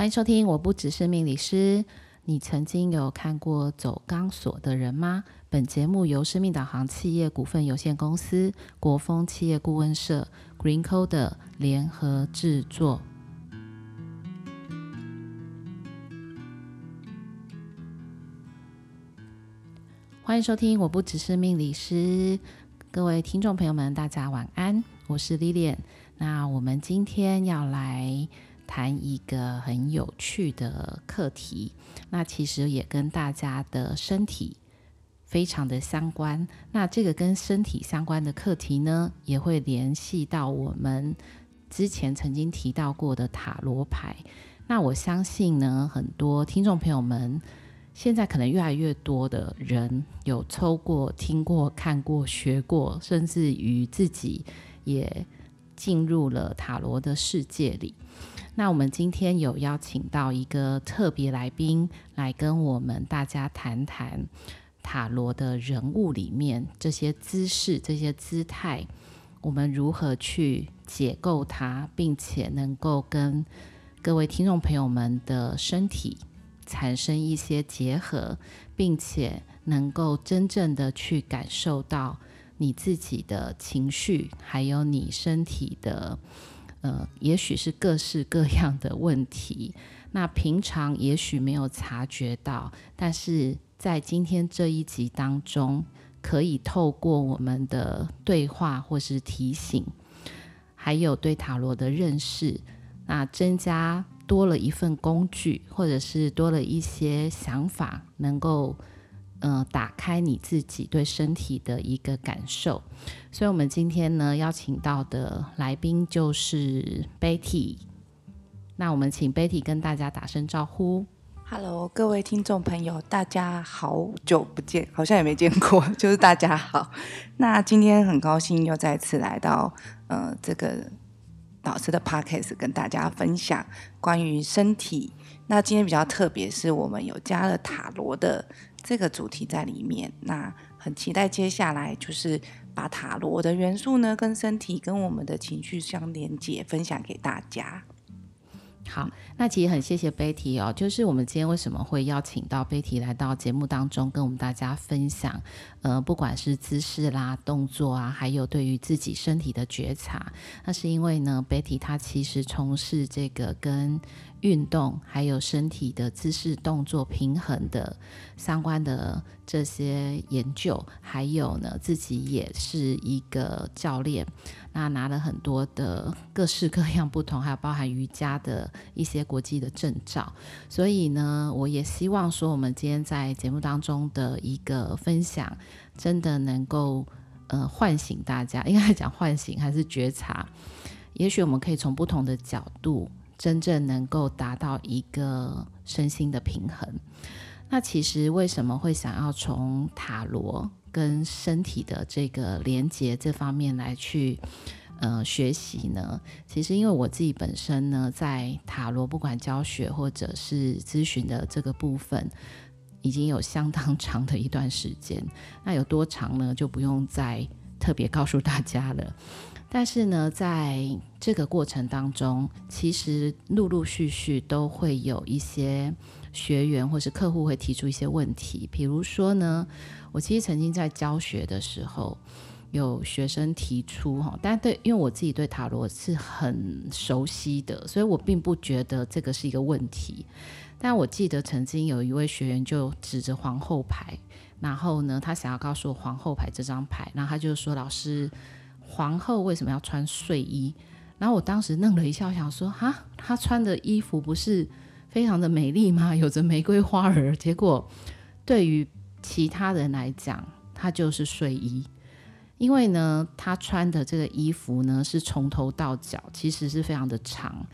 欢迎收听，我不只是命理师。你曾经有看过走钢索的人吗？本节目由生命导航企业股份有限公司、国风企业顾问社、GreenCoder 联合制作。欢迎收听，我不只是命理师。各位听众朋友们，大家晚安，我是 Lilian。那我们今天要来。谈一个很有趣的课题，那其实也跟大家的身体非常的相关。那这个跟身体相关的课题呢，也会联系到我们之前曾经提到过的塔罗牌。那我相信呢，很多听众朋友们现在可能越来越多的人有抽过、听过、看过、学过，甚至于自己也进入了塔罗的世界里。那我们今天有邀请到一个特别来宾来跟我们大家谈谈塔罗的人物里面这些姿势、这些姿态，我们如何去解构它，并且能够跟各位听众朋友们的身体产生一些结合，并且能够真正的去感受到你自己的情绪，还有你身体的。呃，也许是各式各样的问题，那平常也许没有察觉到，但是在今天这一集当中，可以透过我们的对话或是提醒，还有对塔罗的认识，那增加多了一份工具，或者是多了一些想法，能够。嗯，打开你自己对身体的一个感受，所以，我们今天呢邀请到的来宾就是 Betty。那我们请 Betty 跟大家打声招呼。Hello，各位听众朋友，大家好久不见，好像也没见过，就是大家好。那今天很高兴又再次来到呃这个老师的 Podcast，跟大家分享关于身体。那今天比较特别，是我们有加了塔罗的。这个主题在里面，那很期待接下来就是把塔罗的元素呢，跟身体、跟我们的情绪相连接，分享给大家。好，那其实很谢谢 Betty 哦，就是我们今天为什么会邀请到 Betty 来到节目当中，跟我们大家分享，呃，不管是姿势啦、动作啊，还有对于自己身体的觉察，那是因为呢，Betty 她其实从事这个跟运动还有身体的姿势动作平衡的相关的这些研究，还有呢，自己也是一个教练，那拿了很多的各式各样不同，还有包含瑜伽的一些国际的证照。所以呢，我也希望说，我们今天在节目当中的一个分享，真的能够呃唤醒大家，应该讲唤醒还是觉察？也许我们可以从不同的角度。真正能够达到一个身心的平衡。那其实为什么会想要从塔罗跟身体的这个连接这方面来去呃学习呢？其实因为我自己本身呢，在塔罗不管教学或者是咨询的这个部分，已经有相当长的一段时间。那有多长呢？就不用再特别告诉大家了。但是呢，在这个过程当中，其实陆陆续续都会有一些学员或是客户会提出一些问题。比如说呢，我其实曾经在教学的时候，有学生提出哈，但对，因为我自己对塔罗是很熟悉的，所以我并不觉得这个是一个问题。但我记得曾经有一位学员就指着皇后牌，然后呢，他想要告诉我皇后牌这张牌，然后他就说：“老师。”皇后为什么要穿睡衣？然后我当时愣了一下，我想说：哈，她穿的衣服不是非常的美丽吗？有着玫瑰花儿。结果对于其他人来讲，她就是睡衣，因为呢，她穿的这个衣服呢是从头到脚，其实是非常的长。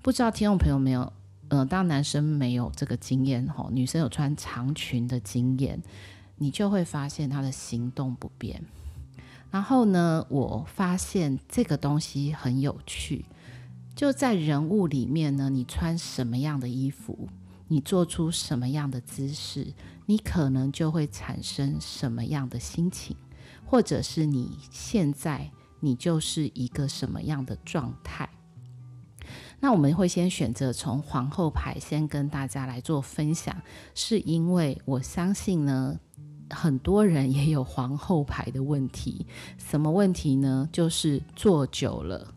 不知道听众朋友没有？呃，当男生没有这个经验吼，女生有穿长裙的经验，你就会发现她的行动不便。然后呢，我发现这个东西很有趣，就在人物里面呢，你穿什么样的衣服，你做出什么样的姿势，你可能就会产生什么样的心情，或者是你现在你就是一个什么样的状态。那我们会先选择从皇后牌先跟大家来做分享，是因为我相信呢，很多人也有皇后牌的问题。什么问题呢？就是坐久了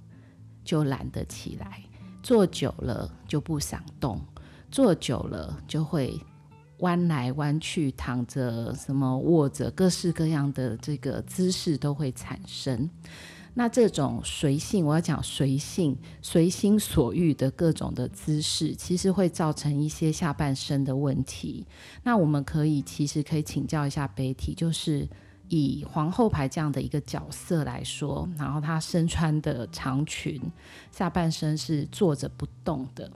就懒得起来，坐久了就不想动，坐久了就会。弯来弯去，躺着，什么卧着，各式各样的这个姿势都会产生。那这种随性，我要讲随性、随心所欲的各种的姿势，其实会造成一些下半身的问题。那我们可以其实可以请教一下 Betty，就是以皇后牌这样的一个角色来说，然后她身穿的长裙，下半身是坐着不动的。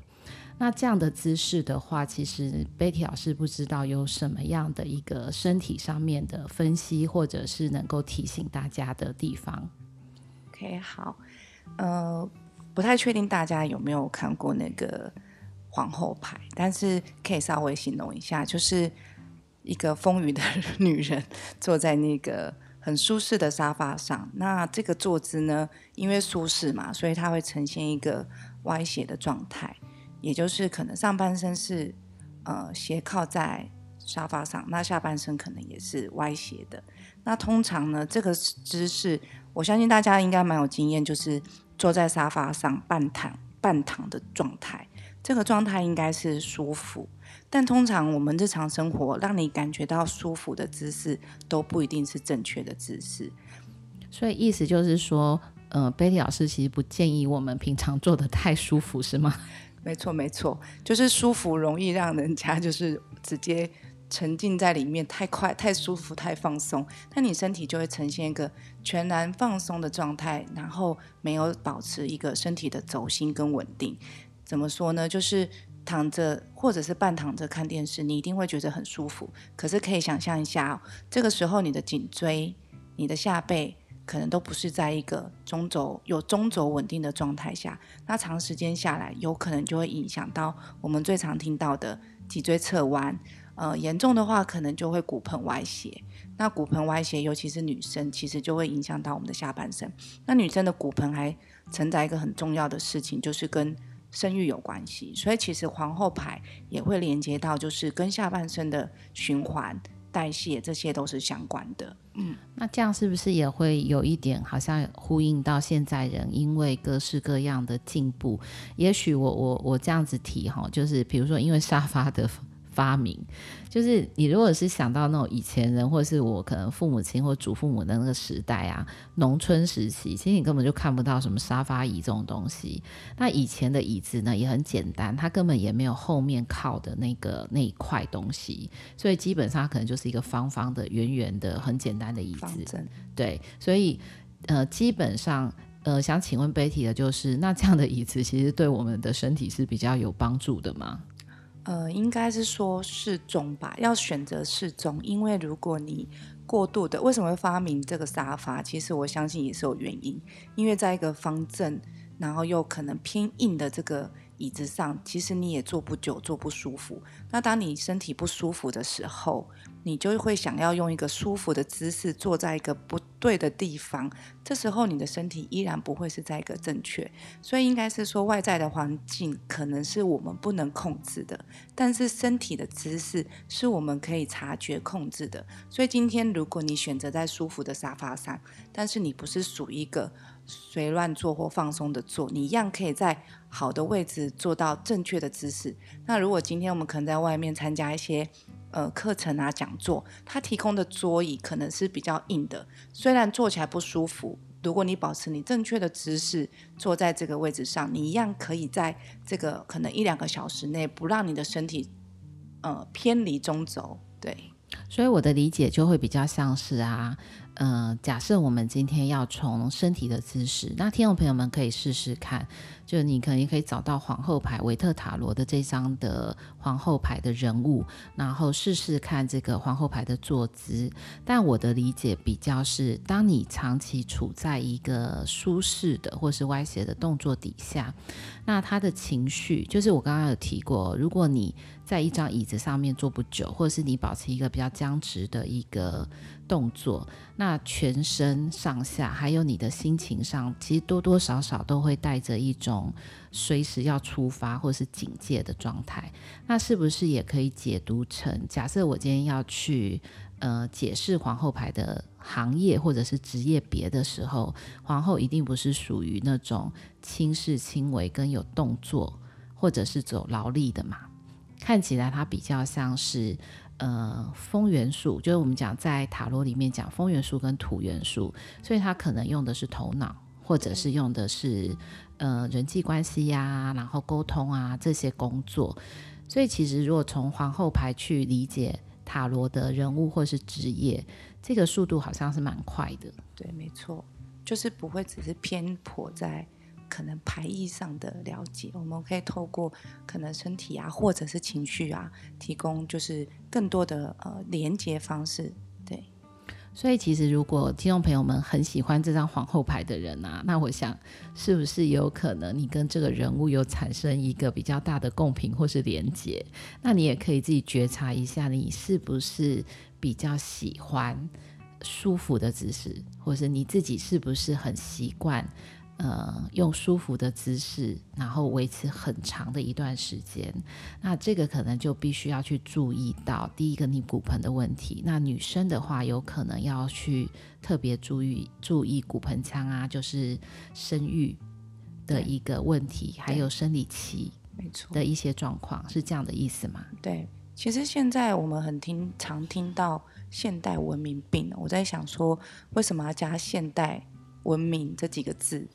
那这样的姿势的话，其实 Betty 老师不知道有什么样的一个身体上面的分析，或者是能够提醒大家的地方。OK，好，呃，不太确定大家有没有看过那个皇后牌，但是可以稍微形容一下，就是一个丰腴的 女人坐在那个很舒适的沙发上。那这个坐姿呢，因为舒适嘛，所以它会呈现一个歪斜的状态。也就是可能上半身是呃斜靠在沙发上，那下半身可能也是歪斜的。那通常呢，这个姿势，我相信大家应该蛮有经验，就是坐在沙发上半躺半躺的状态，这个状态应该是舒服。但通常我们日常生活让你感觉到舒服的姿势，都不一定是正确的姿势。所以意思就是说，呃，Betty 老师其实不建议我们平常坐的太舒服，是吗？没错，没错，就是舒服容易让人家就是直接沉浸在里面，太快、太舒服、太放松，那你身体就会呈现一个全然放松的状态，然后没有保持一个身体的轴心跟稳定。怎么说呢？就是躺着或者是半躺着看电视，你一定会觉得很舒服。可是可以想象一下，这个时候你的颈椎、你的下背。可能都不是在一个中轴有中轴稳定的状态下，那长时间下来，有可能就会影响到我们最常听到的脊椎侧弯，呃，严重的话可能就会骨盆歪斜。那骨盆歪斜，尤其是女生，其实就会影响到我们的下半身。那女生的骨盆还承载一个很重要的事情，就是跟生育有关系。所以其实皇后牌也会连接到，就是跟下半身的循环。代谢这些都是相关的，嗯，那这样是不是也会有一点好像呼应到现在人因为各式各样的进步？也许我我我这样子提哈，就是比如说因为沙发的。发明就是你，如果是想到那种以前人，或者是我可能父母亲或祖父母的那个时代啊，农村时期，其实你根本就看不到什么沙发椅这种东西。那以前的椅子呢也很简单，它根本也没有后面靠的那个那一块东西，所以基本上可能就是一个方方的、圆圆的、很简单的椅子。对，所以呃，基本上呃，想请问 Betty 的就是，那这样的椅子其实对我们的身体是比较有帮助的吗？呃，应该是说适中吧，要选择适中，因为如果你过度的，为什么会发明这个沙发？其实我相信也是有原因，因为在一个方正，然后又可能偏硬的这个椅子上，其实你也坐不久，坐不舒服。那当你身体不舒服的时候，你就会想要用一个舒服的姿势坐在一个不对的地方，这时候你的身体依然不会是在一个正确，所以应该是说外在的环境可能是我们不能控制的，但是身体的姿势是我们可以察觉控制的。所以今天如果你选择在舒服的沙发上，但是你不是属于一个随乱坐或放松的坐，你一样可以在好的位置做到正确的姿势。那如果今天我们可能在外面参加一些。呃，课程啊，讲座，它提供的桌椅可能是比较硬的，虽然坐起来不舒服。如果你保持你正确的姿势，坐在这个位置上，你一样可以在这个可能一两个小时内，不让你的身体呃偏离中轴。对，所以我的理解就会比较像是啊。嗯、呃，假设我们今天要从身体的姿势，那听众朋友们可以试试看，就你可能也可以找到皇后牌维特塔罗的这张的皇后牌的人物，然后试试看这个皇后牌的坐姿。但我的理解比较是，当你长期处在一个舒适的或是歪斜的动作底下，那他的情绪，就是我刚刚有提过，如果你在一张椅子上面坐不久，或者是你保持一个比较僵直的一个。动作，那全身上下还有你的心情上，其实多多少少都会带着一种随时要出发或是警戒的状态。那是不是也可以解读成，假设我今天要去呃解释皇后牌的行业或者是职业别的时候，皇后一定不是属于那种轻视轻微跟有动作，或者是走劳力的嘛？看起来它比较像是。呃，风元素就是我们讲在塔罗里面讲风元素跟土元素，所以它可能用的是头脑，或者是用的是呃人际关系呀、然后沟通啊这些工作。所以其实如果从皇后牌去理解塔罗的人物或是职业，这个速度好像是蛮快的。对，没错，就是不会只是偏颇在。可能牌意上的了解，我们可以透过可能身体啊，或者是情绪啊，提供就是更多的呃连接方式。所以其实如果听众朋友们很喜欢这张皇后牌的人啊，那我想是不是有可能你跟这个人物有产生一个比较大的共频或是连接？那你也可以自己觉察一下，你是不是比较喜欢舒服的姿势，或是你自己是不是很习惯？呃，用舒服的姿势，然后维持很长的一段时间，那这个可能就必须要去注意到第一个你骨盆的问题。那女生的话，有可能要去特别注意注意骨盆腔啊，就是生育的一个问题，还有生理期没错的一些状况，是这样的意思吗？对，其实现在我们很听常听到现代文明病，我在想说，为什么要加现代文明这几个字？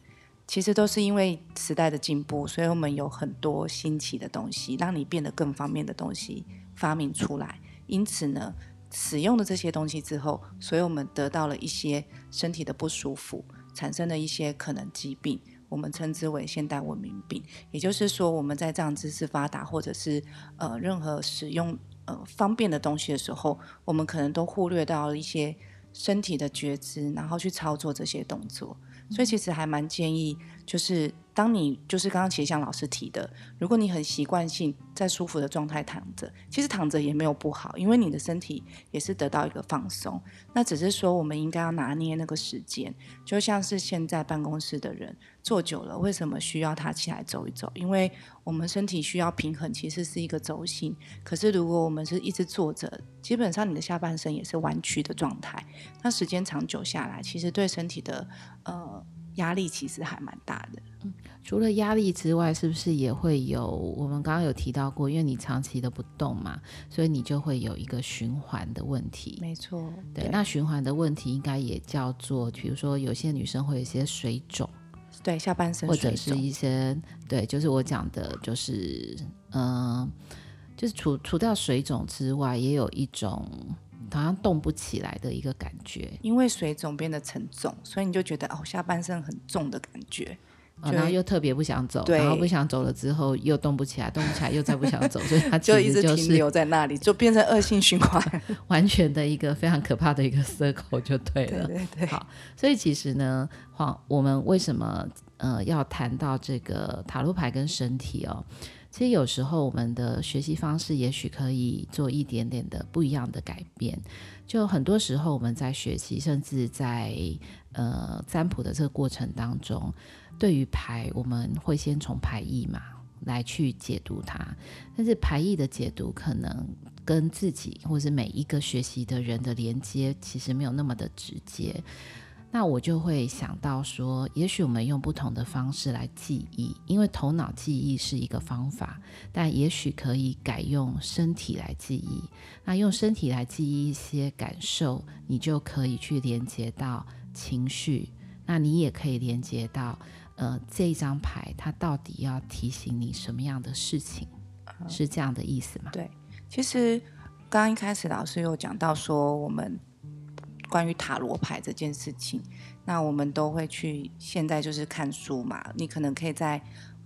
其实都是因为时代的进步，所以我们有很多新奇的东西，让你变得更方便的东西发明出来。因此呢，使用了这些东西之后，所以我们得到了一些身体的不舒服，产生了一些可能疾病，我们称之为现代文明病。也就是说，我们在这样知识发达或者是呃任何使用呃方便的东西的时候，我们可能都忽略到了一些身体的觉知，然后去操作这些动作。所以其实还蛮建议，就是当你就是刚刚其实像老师提的，如果你很习惯性在舒服的状态躺着，其实躺着也没有不好，因为你的身体也是得到一个放松。那只是说我们应该要拿捏那个时间，就像是现在办公室的人坐久了，为什么需要他起来走一走？因为我们身体需要平衡，其实是一个轴心。可是如果我们是一直坐着，基本上你的下半身也是弯曲的状态，那时间长久下来，其实对身体的呃。压力其实还蛮大的。嗯，除了压力之外，是不是也会有？我们刚刚有提到过，因为你长期的不动嘛，所以你就会有一个循环的问题。没错，对。对，那循环的问题应该也叫做，比如说有些女生会有一些水肿，对，下半身或者是一些对，就是我讲的，就是嗯、呃，就是除除掉水肿之外，也有一种。好像动不起来的一个感觉，因为水肿变得沉重，所以你就觉得哦，下半身很重的感觉，哦、然后又特别不想走，然后不想走了之后又动不起来，动不起来又再不想走，所以 他就是、就一直停留在那里，就变成恶性循环，完全的一个非常可怕的一个 circle 就对了。对对对，好，所以其实呢，黄我们为什么呃要谈到这个塔罗牌跟身体哦？其实有时候我们的学习方式也许可以做一点点的不一样的改变。就很多时候我们在学习，甚至在呃占卜的这个过程当中，对于牌我们会先从牌意嘛来去解读它，但是牌意的解读可能跟自己或是每一个学习的人的连接其实没有那么的直接。那我就会想到说，也许我们用不同的方式来记忆，因为头脑记忆是一个方法，但也许可以改用身体来记忆。那用身体来记忆一些感受，你就可以去连接到情绪。那你也可以连接到，呃，这一张牌它到底要提醒你什么样的事情？是这样的意思吗？对，其实刚刚一开始老师有讲到说我们。关于塔罗牌这件事情，那我们都会去。现在就是看书嘛，你可能可以在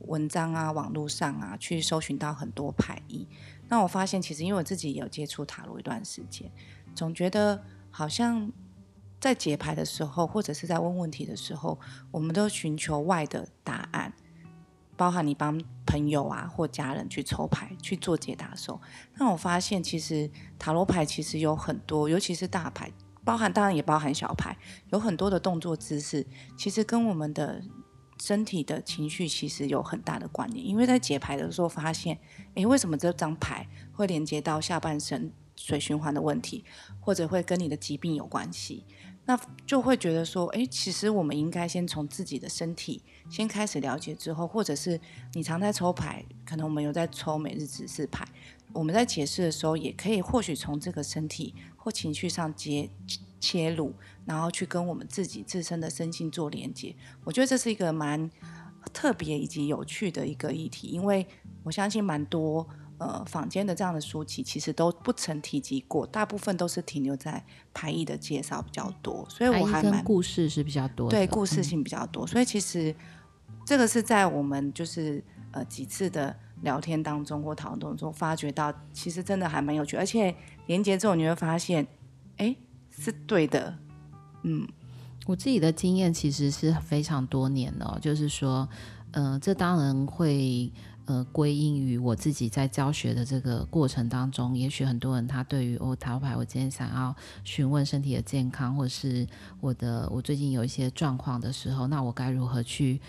文章啊、网络上啊去搜寻到很多牌意。那我发现，其实因为我自己有接触塔罗一段时间，总觉得好像在解牌的时候，或者是在问问题的时候，我们都寻求外的答案，包含你帮朋友啊或家人去抽牌去做解答的时候，那我发现其实塔罗牌其实有很多，尤其是大牌。包含当然也包含小牌，有很多的动作姿势，其实跟我们的身体的情绪其实有很大的关联。因为在解牌的时候发现，诶，为什么这张牌会连接到下半身水循环的问题，或者会跟你的疾病有关系？那就会觉得说，诶，其实我们应该先从自己的身体先开始了解，之后，或者是你常在抽牌，可能我们有在抽每日指示牌，我们在解释的时候，也可以或许从这个身体或情绪上接切入，然后去跟我们自己自身的身心做连接。我觉得这是一个蛮特别以及有趣的一个议题，因为我相信蛮多。呃，坊间的这样的书籍其实都不曾提及过，大部分都是停留在排异的介绍比较多，所以我还蛮故事是比较多，对，故事性比较多，嗯、所以其实这个是在我们就是呃几次的聊天当中或讨论中发觉到，其实真的还蛮有趣，而且连接之后你会发现，哎，是对的，嗯，我自己的经验其实是非常多年了，就是说，呃，这当然会。呃，归因于我自己在教学的这个过程当中，也许很多人他对于哦塔罗牌，我今天想要询问身体的健康，或是我的我最近有一些状况的时候，那我该如何去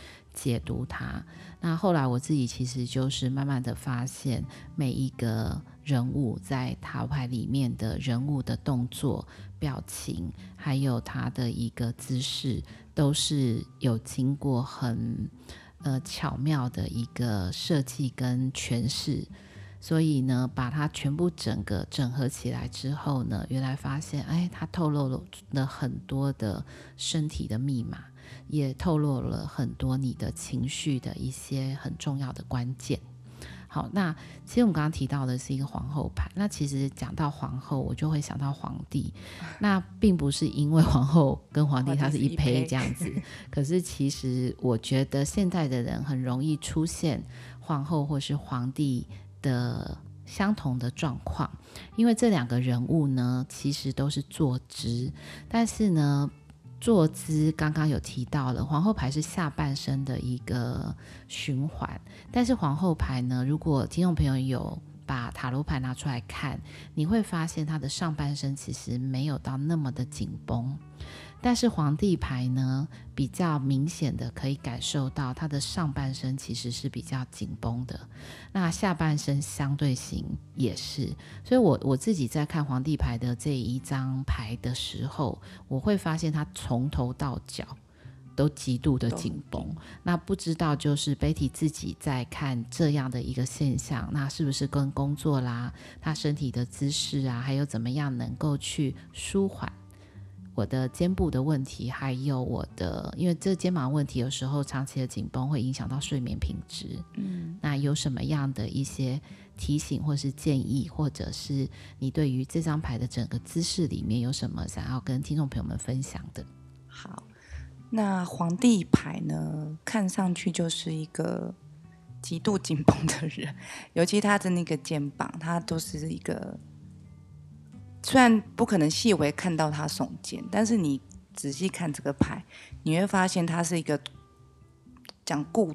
解读它？那后来我自己其实就是慢慢的发现，每一个人物在塔罗牌里面的人物的动作、表情，还有他的一个姿势，都是有经过很。呃，巧妙的一个设计跟诠释，所以呢，把它全部整个整合起来之后呢，原来发现，哎，它透露了很多的身体的密码，也透露了很多你的情绪的一些很重要的关键。好，那其实我们刚刚提到的是一个皇后牌。那其实讲到皇后，我就会想到皇帝。那并不是因为皇后跟皇帝他是一胚这样 子，可是其实我觉得现在的人很容易出现皇后或是皇帝的相同的状况，因为这两个人物呢，其实都是坐姿，但是呢。坐姿刚刚有提到了，皇后牌是下半身的一个循环，但是皇后牌呢，如果听众朋友有把塔罗牌拿出来看，你会发现它的上半身其实没有到那么的紧绷。但是皇帝牌呢，比较明显的可以感受到他的上半身其实是比较紧绷的，那下半身相对型也是。所以我我自己在看皇帝牌的这一张牌的时候，我会发现他从头到脚都极度的紧绷。那不知道就是 Betty 自己在看这样的一个现象，那是不是跟工作啦、他身体的姿势啊，还有怎么样能够去舒缓？我的肩部的问题，还有我的，因为这肩膀问题有时候长期的紧绷会影响到睡眠品质。嗯，那有什么样的一些提醒，或是建议，或者是你对于这张牌的整个姿势里面有什么想要跟听众朋友们分享的？好，那皇帝牌呢，看上去就是一个极度紧绷的人，尤其他的那个肩膀，他都是一个。虽然不可能细微看到他耸肩，但是你仔细看这个牌，你会发现它是一个讲固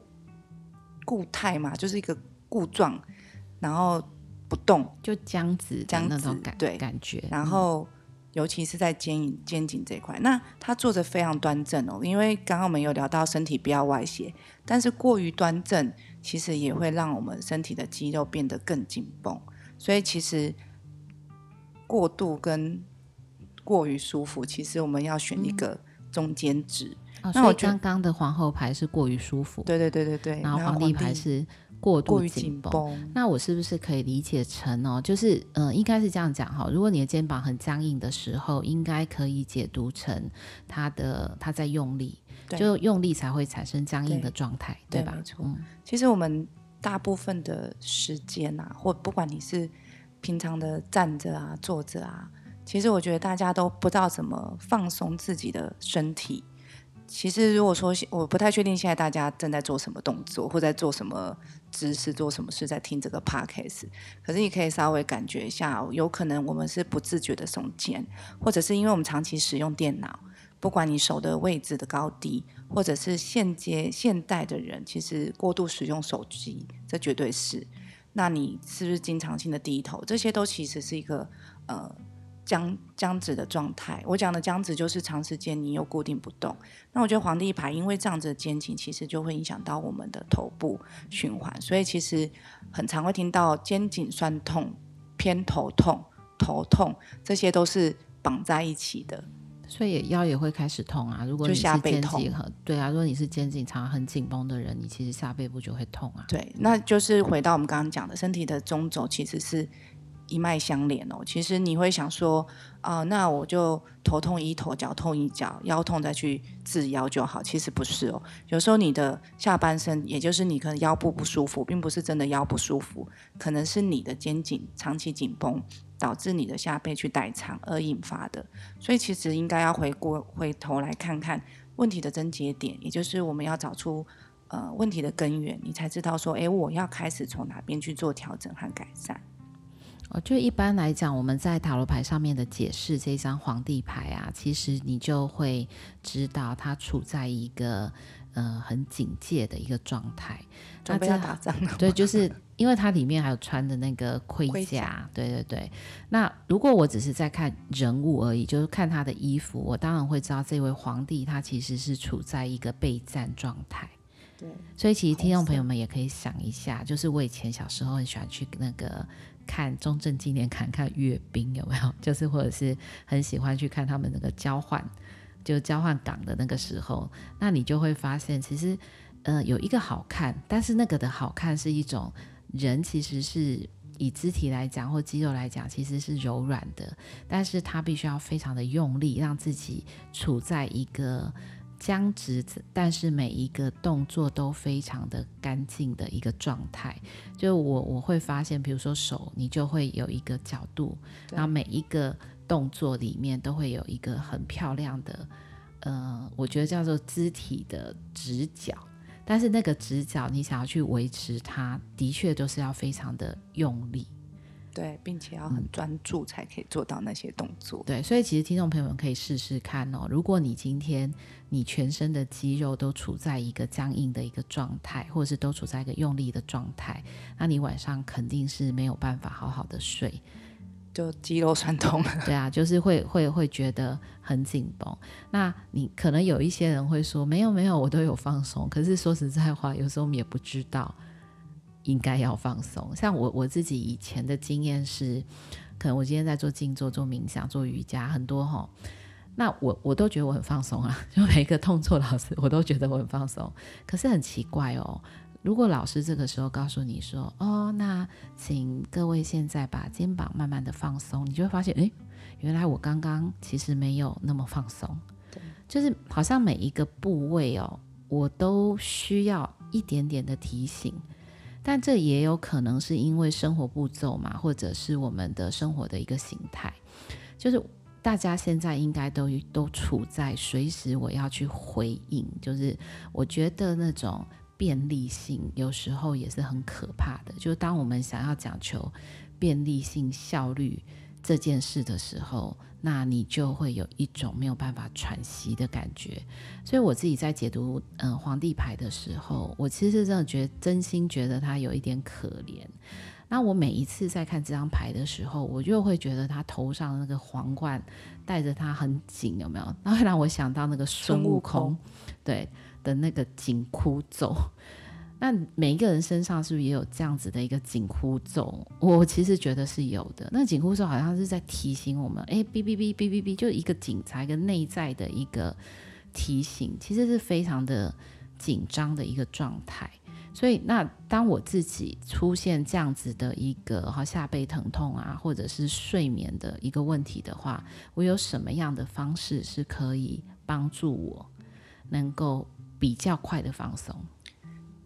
固态嘛，就是一个固状，然后不动，就僵直这样那种感对感觉。然后尤其是在肩颈肩颈这一块，那他坐着非常端正哦，因为刚刚我们有聊到身体不要歪斜，但是过于端正其实也会让我们身体的肌肉变得更紧绷，所以其实。过度跟过于舒服，其实我们要选一个中间值。那我刚刚的皇后牌是过于舒服，对对对对对。然后皇帝牌是过度紧绷。那我是不是可以理解成哦，就是嗯、呃，应该是这样讲哈。如果你的肩膀很僵硬的时候，应该可以解读成他的他在用力，就用力才会产生僵硬的状态，对，对吧？没错。嗯、其实我们大部分的时间啊，或不管你是。平常的站着啊，坐着啊，其实我觉得大家都不知道怎么放松自己的身体。其实如果说我不太确定现在大家正在做什么动作，或在做什么姿势，做什么事，在听这个 podcast。可是你可以稍微感觉一下，有可能我们是不自觉的耸肩，或者是因为我们长期使用电脑，不管你手的位置的高低，或者是现阶现代的人，其实过度使用手机，这绝对是。那你是不是经常性的低头？这些都其实是一个呃僵僵直的状态。我讲的僵直就是长时间你又固定不动。那我觉得皇帝牌因为这样子的肩颈，其实就会影响到我们的头部循环，所以其实很常会听到肩颈酸痛、偏头痛、头痛，这些都是绑在一起的。所以也腰也会开始痛啊。如果你是肩颈很对啊，如果你是肩颈常很紧绷的人，你其实下背部就会痛啊。对，那就是回到我们刚刚讲的，身体的中轴其实是。一脉相连哦，其实你会想说，啊、那我就头痛医头，脚痛医脚，腰痛再去治腰就好。其实不是哦，有时候你的下半身，也就是你可能腰部不舒服，并不是真的腰不舒服，可能是你的肩颈长期紧绷，导致你的下背去代偿而引发的。所以其实应该要回过回头来看看问题的症结点，也就是我们要找出呃问题的根源，你才知道说，诶，我要开始从哪边去做调整和改善。哦，就一般来讲，我们在塔罗牌上面的解释，这张皇帝牌啊，其实你就会知道他处在一个呃很警戒的一个状态。准备要打仗了。对，就是因为它里面还有穿的那个盔甲，盔甲。对对对。那如果我只是在看人物而已，就是看他的衣服，我当然会知道这位皇帝他其实是处在一个备战状态。对。所以其实听众朋友们也可以想一下，就是我以前小时候很喜欢去那个。看中正纪念馆看阅兵有没有？就是或者是很喜欢去看他们那个交换，就交换岗的那个时候，那你就会发现，其实呃有一个好看，但是那个的好看是一种人其实是以肢体来讲或肌肉来讲，其实是柔软的，但是他必须要非常的用力，让自己处在一个。僵直，但是每一个动作都非常的干净的一个状态。就我我会发现，比如说手，你就会有一个角度，然后每一个动作里面都会有一个很漂亮的，呃，我觉得叫做肢体的直角。但是那个直角，你想要去维持它，的确都是要非常的用力。对，并且要很专注才可以做到那些动作。对，所以其实听众朋友们可以试试看哦。如果你今天你全身的肌肉都处在一个僵硬的一个状态，或者是都处在一个用力的状态，那你晚上肯定是没有办法好好的睡，就肌肉酸痛。对啊，就是会会会觉得很紧绷。那你可能有一些人会说，没有没有，我都有放松。可是说实在话，有时候我们也不知道。应该要放松。像我我自己以前的经验是，可能我今天在做静坐、做冥想、做瑜伽，很多哈，那我我都觉得我很放松啊。就每一个动作老师，我都觉得我很放松。可是很奇怪哦，如果老师这个时候告诉你说：“哦，那请各位现在把肩膀慢慢的放松”，你就会发现，诶，原来我刚刚其实没有那么放松。对，就是好像每一个部位哦，我都需要一点点的提醒。但这也有可能是因为生活步骤嘛，或者是我们的生活的一个形态，就是大家现在应该都都处在随时我要去回应，就是我觉得那种便利性有时候也是很可怕的，就是当我们想要讲求便利性、效率这件事的时候。那你就会有一种没有办法喘息的感觉，所以我自己在解读嗯、呃、皇帝牌的时候，我其实真的觉得真心觉得他有一点可怜。那我每一次在看这张牌的时候，我就会觉得他头上那个皇冠戴着他很紧，有没有？那会让我想到那个孙悟空，对的那个紧箍咒。那每一个人身上是不是也有这样子的一个紧箍咒？我其实觉得是有的。那紧箍咒好像是在提醒我们，哎，哔哔哔哔哔哔，就一个警察，一个内在的一个提醒，其实是非常的紧张的一个状态。所以，那当我自己出现这样子的一个哈下背疼痛啊，或者是睡眠的一个问题的话，我有什么样的方式是可以帮助我能够比较快的放松？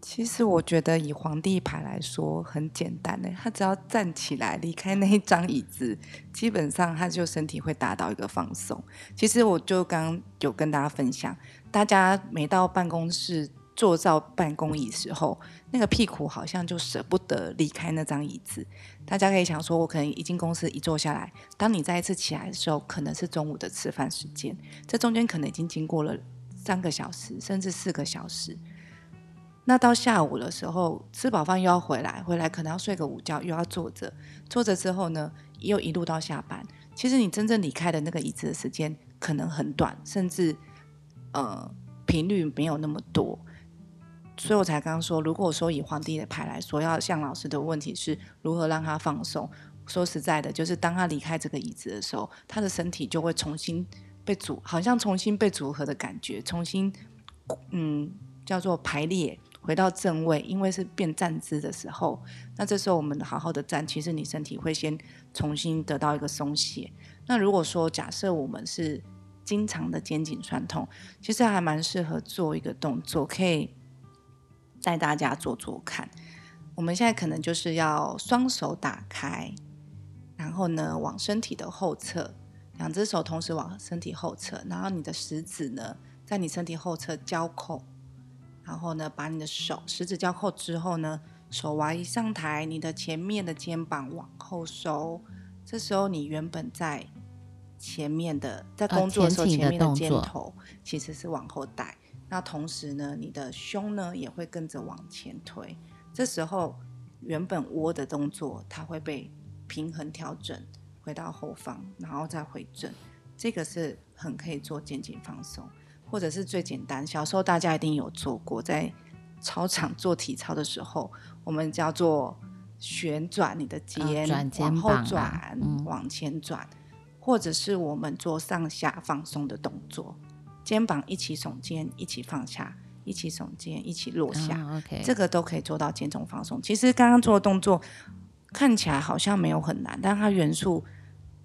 其实我觉得以皇帝牌来说很简单的，他只要站起来离开那一张椅子，基本上他就身体会达到一个放松。其实我就刚有跟大家分享，大家每到办公室坐到办公椅时候，那个屁股好像就舍不得离开那张椅子。大家可以想说，我可能一进公司一坐下来，当你再一次起来的时候，可能是中午的吃饭时间，这中间可能已经经过了三个小时甚至四个小时。那到下午的时候，吃饱饭又要回来，回来可能要睡个午觉，又要坐着，坐着之后呢，又一路到下班。其实你真正离开的那个椅子的时间可能很短，甚至呃频率没有那么多。所以我才刚刚说，如果说以皇帝的牌来说，要向老师的问题是如何让他放松。说实在的，就是当他离开这个椅子的时候，他的身体就会重新被组，好像重新被组合的感觉，重新嗯叫做排列回到正位。因为是变站姿的时候，那这时候我们好好的站，其实你身体会先重新得到一个松懈。那如果说假设我们是经常的肩颈酸痛，其实还蛮适合做一个动作，可以。带大家做做看，我们现在可能就是要双手打开，然后呢往身体的后侧，两只手同时往身体后侧，然后你的食指呢在你身体后侧交扣，然后呢把你的手食指交扣之后呢，手腕一上抬，你的前面的肩膀往后收，这时候你原本在前面的在工作的时候前面的肩头其实是往后带。那同时呢，你的胸呢也会跟着往前推，这时候原本窝的动作，它会被平衡调整回到后方，然后再回正。这个是很可以做肩颈放松，或者是最简单，小时候大家一定有做过，在操场做体操的时候，我们叫做旋转你的肩，往后转，嗯，往前转，或者是我们做上下放松的动作。肩膀一起耸肩，一起放下，一起耸肩，一起落下。Oh, okay. 这个都可以做到肩中放松。其实刚刚做的动作看起来好像没有很难，但它元素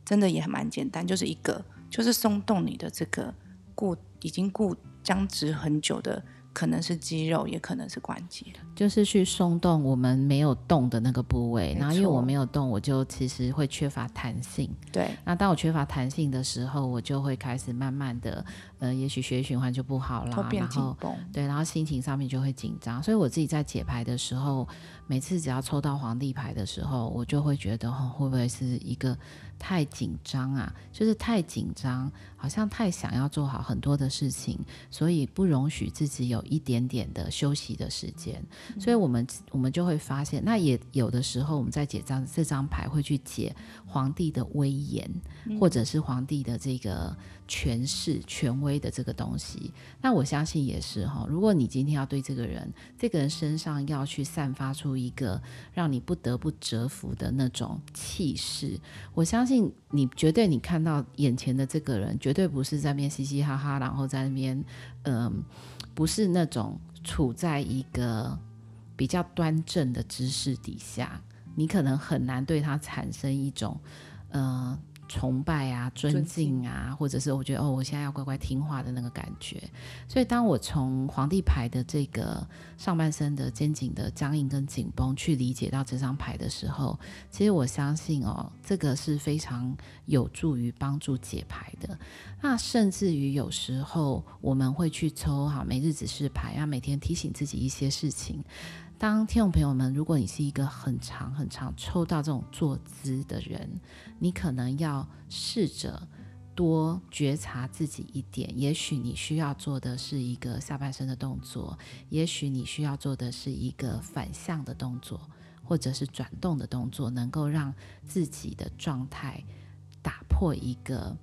真的也蛮简单，就是一个就是松动你的这个固已经固僵直很久的。可能是肌肉，也可能是关节，就是去松动我们没有动的那个部位。然后因为我没有动，我就其实会缺乏弹性。对。那当我缺乏弹性的时候，我就会开始慢慢的，呃，也许血液循环就不好了。然后对，然后心情上面就会紧张。所以我自己在解牌的时候，每次只要抽到皇帝牌的时候，我就会觉得，哦，会不会是一个。太紧张啊，就是太紧张，好像太想要做好很多的事情，所以不容许自己有一点点的休息的时间。嗯、所以我们我们就会发现，那也有的时候我们在解张这张牌会去解皇帝的威严，嗯、或者是皇帝的这个权势、权威的这个东西。那我相信也是哈，如果你今天要对这个人，这个人身上要去散发出一个让你不得不折服的那种气势，我相信。你绝对，你看到眼前的这个人，绝对不是在那边嘻嘻哈哈，然后在那边，嗯、不是那种处在一个比较端正的姿势底下，你可能很难对他产生一种，嗯、崇拜啊，尊敬啊，或者是我觉得哦，我现在要乖乖听话的那个感觉。所以，当我从皇帝牌的这个上半身的肩颈的僵硬跟紧绷去理解到这张牌的时候，其实我相信哦，这个是非常有助于帮助解牌的。那甚至于有时候我们会去抽哈每日指示牌啊，每天提醒自己一些事情。当听众朋友们，如果你是一个很长很长抽到这种坐姿的人，你可能要试着多觉察自己一点。也许你需要做的是一个下半身的动作，也许你需要做的是一个反向的动作，或者是转动的动作，能够让自己的状态打破一个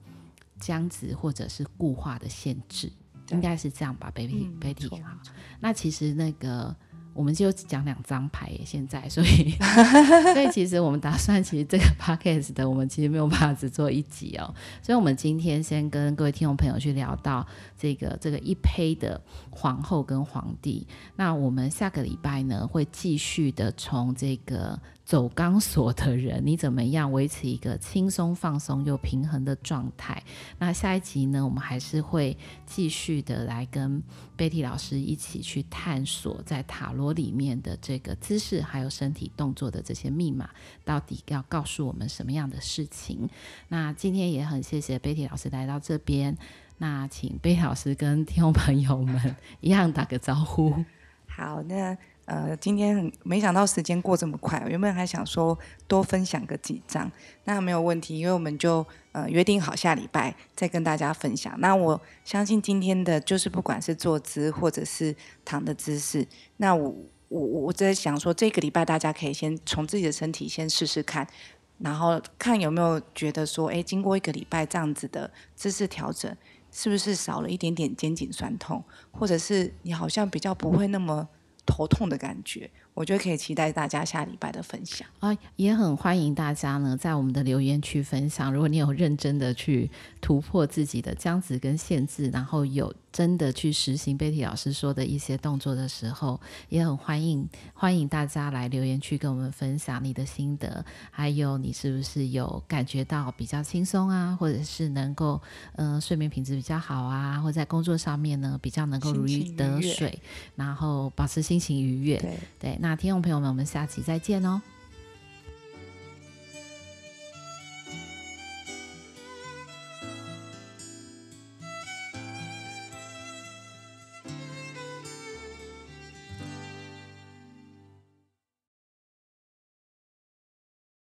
僵直或者是固化的限制。应该是这样吧，Betty，Betty，好。那其实那个。我们就讲两张牌耶，现在，所以，所以其实我们打算，其实这个 p o c a s t 的，我们其实没有办法只做一集哦。所以，我们今天先跟各位听众朋友去聊到这个这个一胚的皇后跟皇帝。那我们下个礼拜呢，会继续的从这个。走钢索的人，你怎么样维持一个轻松、放松又平衡的状态？那下一集呢，我们还是会继续的来跟 Betty 老师一起去探索，在塔罗里面的这个姿势还有身体动作的这些密码，到底要告诉我们什么样的事情？那今天也很谢谢 Betty 老师来到这边，那请 Betty 老师跟听众朋友们一样打个招呼。好，那。呃，今天没想到时间过这么快，原本还想说多分享个几张，那没有问题，因为我们就呃约定好下礼拜再跟大家分享。那我相信今天的就是不管是坐姿或者是躺的姿势，那我我我在想说这个礼拜大家可以先从自己的身体先试试看。然后看有没有觉得说，哎，经过一个礼拜这样子的姿势调整，是不是少了一点点肩颈酸痛，或者是你好像比较不会那么头痛的感觉？我觉得可以期待大家下礼拜的分享啊，也很欢迎大家呢在我们的留言区分享。如果你有认真的去突破自己的僵子跟限制，然后有真的去实行 Betty 老师说的一些动作的时候，也很欢迎欢迎大家来留言区跟我们分享你的心得，还有你是不是有感觉到比较轻松啊，或者是能够嗯、呃、睡眠品质比较好啊，或在工作上面呢比较能够如鱼得水，然后保持心情愉悦。对对。那听众朋友们，我们下期再见哦。